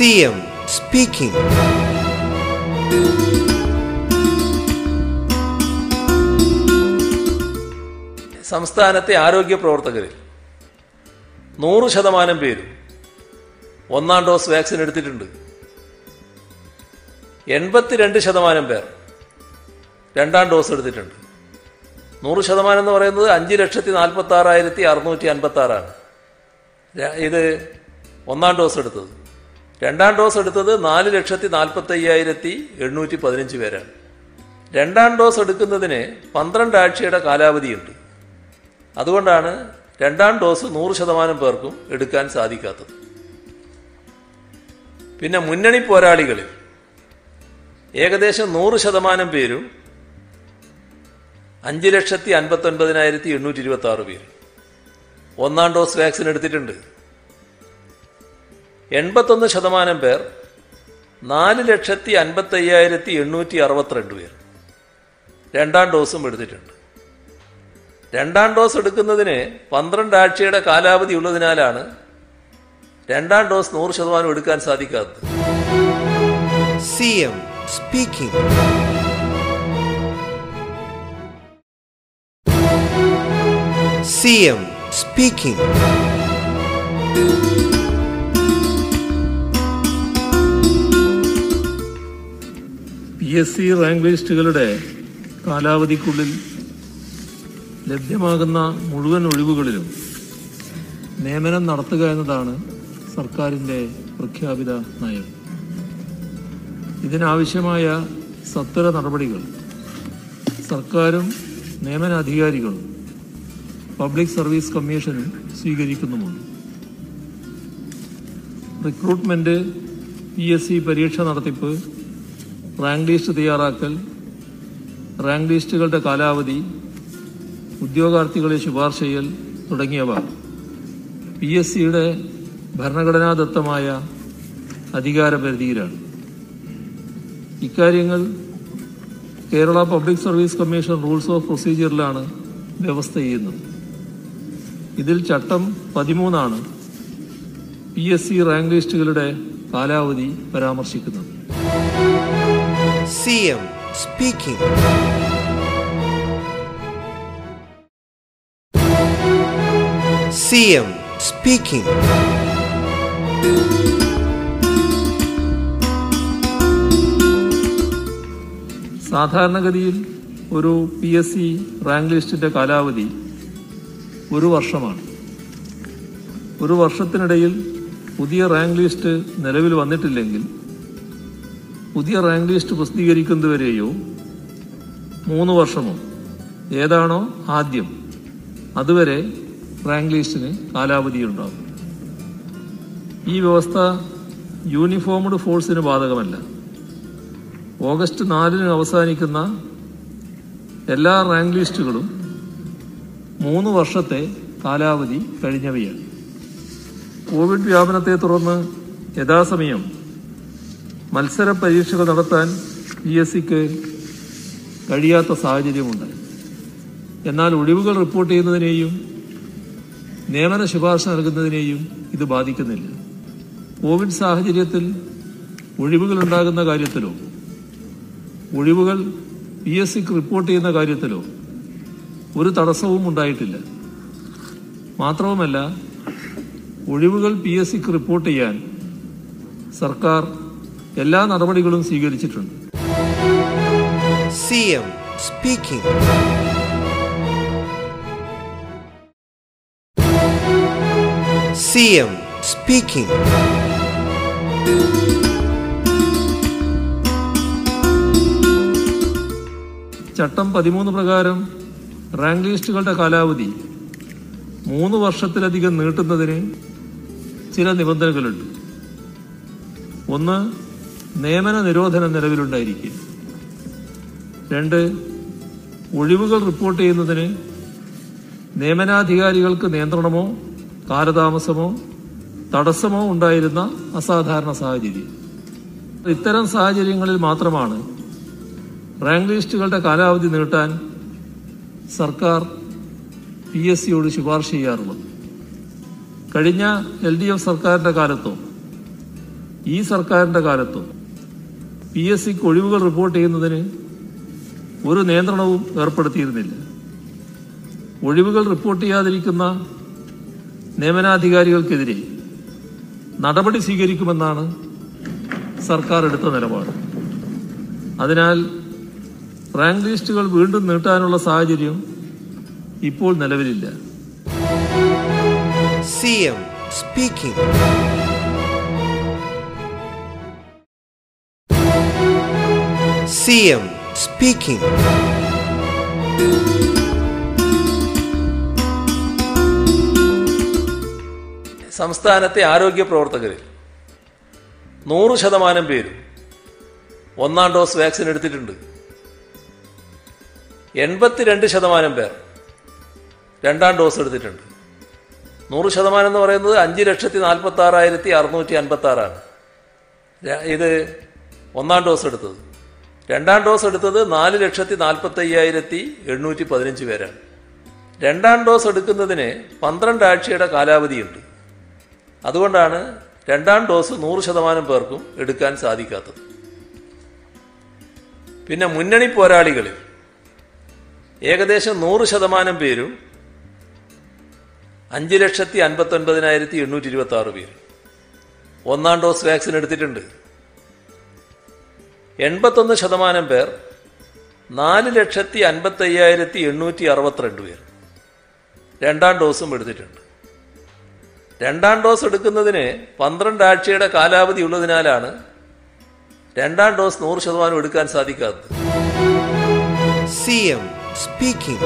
CM speaking സംസ്ഥാനത്തെ ആരോഗ്യ പ്രവർത്തകരിൽ നൂറ് ശതമാനം പേരും ഒന്നാം ഡോസ് വാക്സിൻ എടുത്തിട്ടുണ്ട്. എൺപത്തിരണ്ട് ശതമാനം പേർ രണ്ടാം ഡോസ് എടുത്തിട്ടുണ്ട്. നൂറ് ശതമാനം എന്ന് പറയുന്നത് അഞ്ച് ലക്ഷത്തി നാൽപ്പത്തി ആറായിരത്തി അറുന്നൂറ്റി അൻപത്തി ആറാണ് ഇത് ഒന്നാം ഡോസ് എടുത്തത്. രണ്ടാം ഡോസ് എടുത്തത് നാല് ലക്ഷത്തി നാൽപ്പത്തി അയ്യായിരത്തി എണ്ണൂറ്റി പതിനഞ്ച് പേരാണ്. രണ്ടാം ഡോസ് എടുക്കുന്നതിന് പന്ത്രണ്ട് ആഴ്ചയുടെ കാലാവധിയുണ്ട്. അതുകൊണ്ടാണ് രണ്ടാം ഡോസ് നൂറ് ശതമാനം പേർക്കും എടുക്കാൻ സാധിക്കാത്തത്. പിന്നെ മുന്നണി പോരാളികളിൽ ഏകദേശം നൂറ് ശതമാനം പേരും അഞ്ച് ലക്ഷത്തി അൻപത്തി ഒൻപതിനായിരത്തി എണ്ണൂറ്റി ഇരുപത്തി ആറ് പേര്. ഒന്നാം ഡോസ് വാക്സിൻ എടുത്തിട്ടുണ്ട്. എൺപത്തൊന്ന് ശതമാനം പേർ നാല് ലക്ഷത്തി അൻപത്തി അയ്യായിരത്തി എണ്ണൂറ്റി അറുപത്തിരണ്ട് പേർ. രണ്ടാം ഡോസും എടുത്തിട്ടുണ്ട്. രണ്ടാം ഡോസ് എടുക്കുന്നതിന് പന്ത്രണ്ട് ആഴ്ചയുടെ കാലാവധി ഉള്ളതിനാലാണ് രണ്ടാം ഡോസ് നൂറ് ശതമാനം എടുക്കാൻ സാധിക്കാത്തത്. CM speaking. CM speaking. S C rank ലിസ്റ്റുകളുടെ കാലാവധിക്കുള്ളിൽ ലഭ്യമാകുന്ന മുഴുവൻ ഒഴിവുകളിലും നിയമനം നടത്തുക എന്നതാണ് സർക്കാരിന്റെ പ്രഖ്യാപിത നയം. ഇതിനാവശ്യമായ സത്വര നടപടികൾ സർക്കാരും നിയമനാധികാരികളും പബ്ലിക് സർവീസ് കമ്മീഷനും സ്വീകരിക്കുന്നുമുണ്ട്. റിക്രൂട്ട്മെന്റ് പി എസ് സി പരീക്ഷ നടത്തിപ്പ് റാങ്ക് ലിസ്റ്റ് തയ്യാറാക്കൽ റാങ്ക് ലിസ്റ്റുകളുടെ കാലാവധി ഉദ്യോഗാർത്ഥികളെ ശുപാർശ ചെയ്യൽ തുടങ്ങിയവ. പി എസ് സിയുടെ ഭരണഘടനാദത്തമായ അധികാരപരിധിയിലാണ് ഇക്കാര്യങ്ങൾ Kerala public service commission rules of പ്രൊസീജിയറിലാണ് വ്യവസ്ഥ ചെയ്യുന്നത്. ഇതിൽ ചട്ടം പതിമൂന്നാണ് പി എസ് സി റാങ്ക് ലിസ്റ്റുകളുടെ കാലാവധി പരാമർശിക്കുന്നത്. CM speaking. M speaking. സാധാരണഗതിയിൽ ഒരു പി എസ് സി റാങ്ക് ലിസ്റ്റിന്റെ കാലാവധി ഒരു വർഷമാണ് ഒരു വർഷത്തിനിടയിൽ പുതിയ റാങ്ക് ലിസ്റ്റ് നിലവിൽ വന്നിട്ടില്ലെങ്കിൽ പുതിയ റാങ്ക് ലിസ്റ്റ് പ്രസിദ്ധീകരിക്കുന്നതുവരെയോ മൂന്ന് വർഷമോ? ഏതാണോ ആദ്യം. അതുവരെ റാങ്ക് ലിസ്റ്റിന് കാലാവധിയുണ്ടാകും ഈ വ്യവസ്ഥ യൂണിഫോംഡ് ഫോഴ്സിന് ബാധകമല്ല. ഓഗസ്റ്റ് നാലിന് അവസാനിക്കുന്ന എല്ലാ റാങ്ക് ലിസ്റ്റുകളും മൂന്ന് വർഷത്തെ കാലാവധി കഴിഞ്ഞവയാണ്. കോവിഡ് വ്യാപനത്തെ തുടർന്ന് യഥാസമയം മത്സര പരീക്ഷകൾ നടത്താൻ പി എസ് സിക്ക് കഴിയാത്ത സാഹചര്യമുണ്ട്. എന്നാൽ ഒഴിവുകൾ റിപ്പോർട്ട് ചെയ്യുന്നതിനെയും നിയമന ശുപാർശ നൽകുന്നതിനെയും ഇത് ബാധിക്കുന്നില്ല. കോവിഡ് സാഹചര്യത്തിൽ ഒഴിവുകൾ ഉണ്ടാകുന്ന കാര്യത്തിലോ ഒഴിവുകൾ പി എസ് സിക്ക് റിപ്പോർട്ട് ചെയ്യുന്ന കാര്യത്തിലോ ഒരു തടസ്സവും ഉണ്ടായിട്ടില്ല. മാത്രവുമല്ല ഒഴിവുകൾ പി എസ് സിക്ക് റിപ്പോർട്ട് ചെയ്യാൻ സർക്കാർ എല്ലാ നടപടികളും സ്വീകരിച്ചിട്ടുണ്ട്. C M speaking C M speaking ചട്ടം പതിമൂന്ന് പ്രകാരം റാങ്ക് ലിസ്റ്റുകളുടെ കാലാവധി മൂന്ന് വർഷത്തിലധികം നീട്ടുന്നതിന് ചില നിബന്ധനകളുണ്ട്. ഒന്ന് നിയമന നിരോധനം നിലവിലുണ്ടായിരിക്കും. രണ്ട് ഒഴിവുകൾ റിപ്പോർട്ട് ചെയ്യുന്നതിന് നിയമനാധികാരികൾക്ക് നിയന്ത്രണമോ കാലതാമസമോ തടസ്സമോ ഉണ്ടായിരുന്ന അസാധാരണ സാഹചര്യം. ഇത്തരം സാഹചര്യങ്ങളിൽ മാത്രമാണ് റാങ്ക് ലിസ്റ്റുകളുടെ കാലാവധി നീട്ടാൻ സർക്കാർ പി എസ് സിയോട് ശുപാർശ ചെയ്യാറുള്ളത്. കഴിഞ്ഞ എൽ ഡി എഫ് സർക്കാരിന്റെ കാലത്തോ ഈ സർക്കാരിന്റെ കാലത്തും പി എസ് സിക്ക് ഒഴിവുകൾ റിപ്പോർട്ട് ചെയ്യുന്നതിന് ഒരു നിയന്ത്രണവും ഏർപ്പെടുത്തിയിരുന്നില്ല. ഒഴിവുകൾ റിപ്പോർട്ട് ചെയ്യാതിരിക്കുന്ന നിയമനാധികാരികൾക്കെതിരെ നടപടി സ്വീകരിക്കുമെന്നാണ് സർക്കാർ എടുത്ത നിലപാട്. അതിനാൽ റാങ്ക് ലിസ്റ്റുകൾ വീണ്ടും നീട്ടാനുള്ള സാഹചര്യം ഇപ്പോൾ നിലവിലില്ല. CM speaking. എം സ്പീക്കിംഗ് സംസ്ഥാനത്തെ ആരോഗ്യ പ്രവർത്തകരിൽ നൂറ് ശതമാനം പേരും ഒന്നാം ഡോസ് വാക്സിൻ എടുത്തിട്ടുണ്ട്. എൺപത്തിരണ്ട് ശതമാനം പേർ രണ്ടാം ഡോസ് എടുത്തിട്ടുണ്ട്. നൂറ് ശതമാനം എന്ന് പറയുന്നത് അഞ്ച് ലക്ഷത്തി നാൽപ്പത്തി ആറായിരത്തി അറുന്നൂറ്റി അൻപത്തി ആറാണ് ഇത് ഒന്നാം ഡോസ് എടുത്തത്. രണ്ടാം ഡോസ് എടുത്തത് നാല് ലക്ഷത്തി നാൽപ്പത്തി അയ്യായിരത്തി എണ്ണൂറ്റി പതിനഞ്ച് പേരാണ്. രണ്ടാം ഡോസ് എടുക്കുന്നതിന് പന്ത്രണ്ട് ആഴ്ചയുടെ കാലാവധിയുണ്ട്. അതുകൊണ്ടാണ് രണ്ടാം ഡോസ് നൂറ് ശതമാനം പേർക്കും എടുക്കാൻ സാധിക്കാത്തത്. പിന്നെ മുന്നണി പോരാളികളിൽ ഏകദേശം നൂറ് ശതമാനം പേരും അഞ്ച് ലക്ഷത്തി അൻപത്തി ഒൻപതിനായിരത്തി എണ്ണൂറ്റി ഇരുപത്തി ആറ് പേര്. ഒന്നാം ഡോസ് വാക്സിൻ എടുത്തിട്ടുണ്ട്. എൺപത്തൊന്ന് ശതമാനം പേർ നാല് ലക്ഷത്തി അൻപത്തി അയ്യായിരത്തി എണ്ണൂറ്റി അറുപത്തിരണ്ട് പേർ. രണ്ടാം ഡോസും എടുത്തിട്ടുണ്ട്. രണ്ടാം ഡോസ് എടുക്കുന്നതിന് പന്ത്രണ്ട് ആഴ്ചയുടെ കാലാവധി ഉള്ളതിനാലാണ് രണ്ടാം ഡോസ് നൂറ് ശതമാനം എടുക്കാൻ സാധിക്കാത്തത്. C M speaking.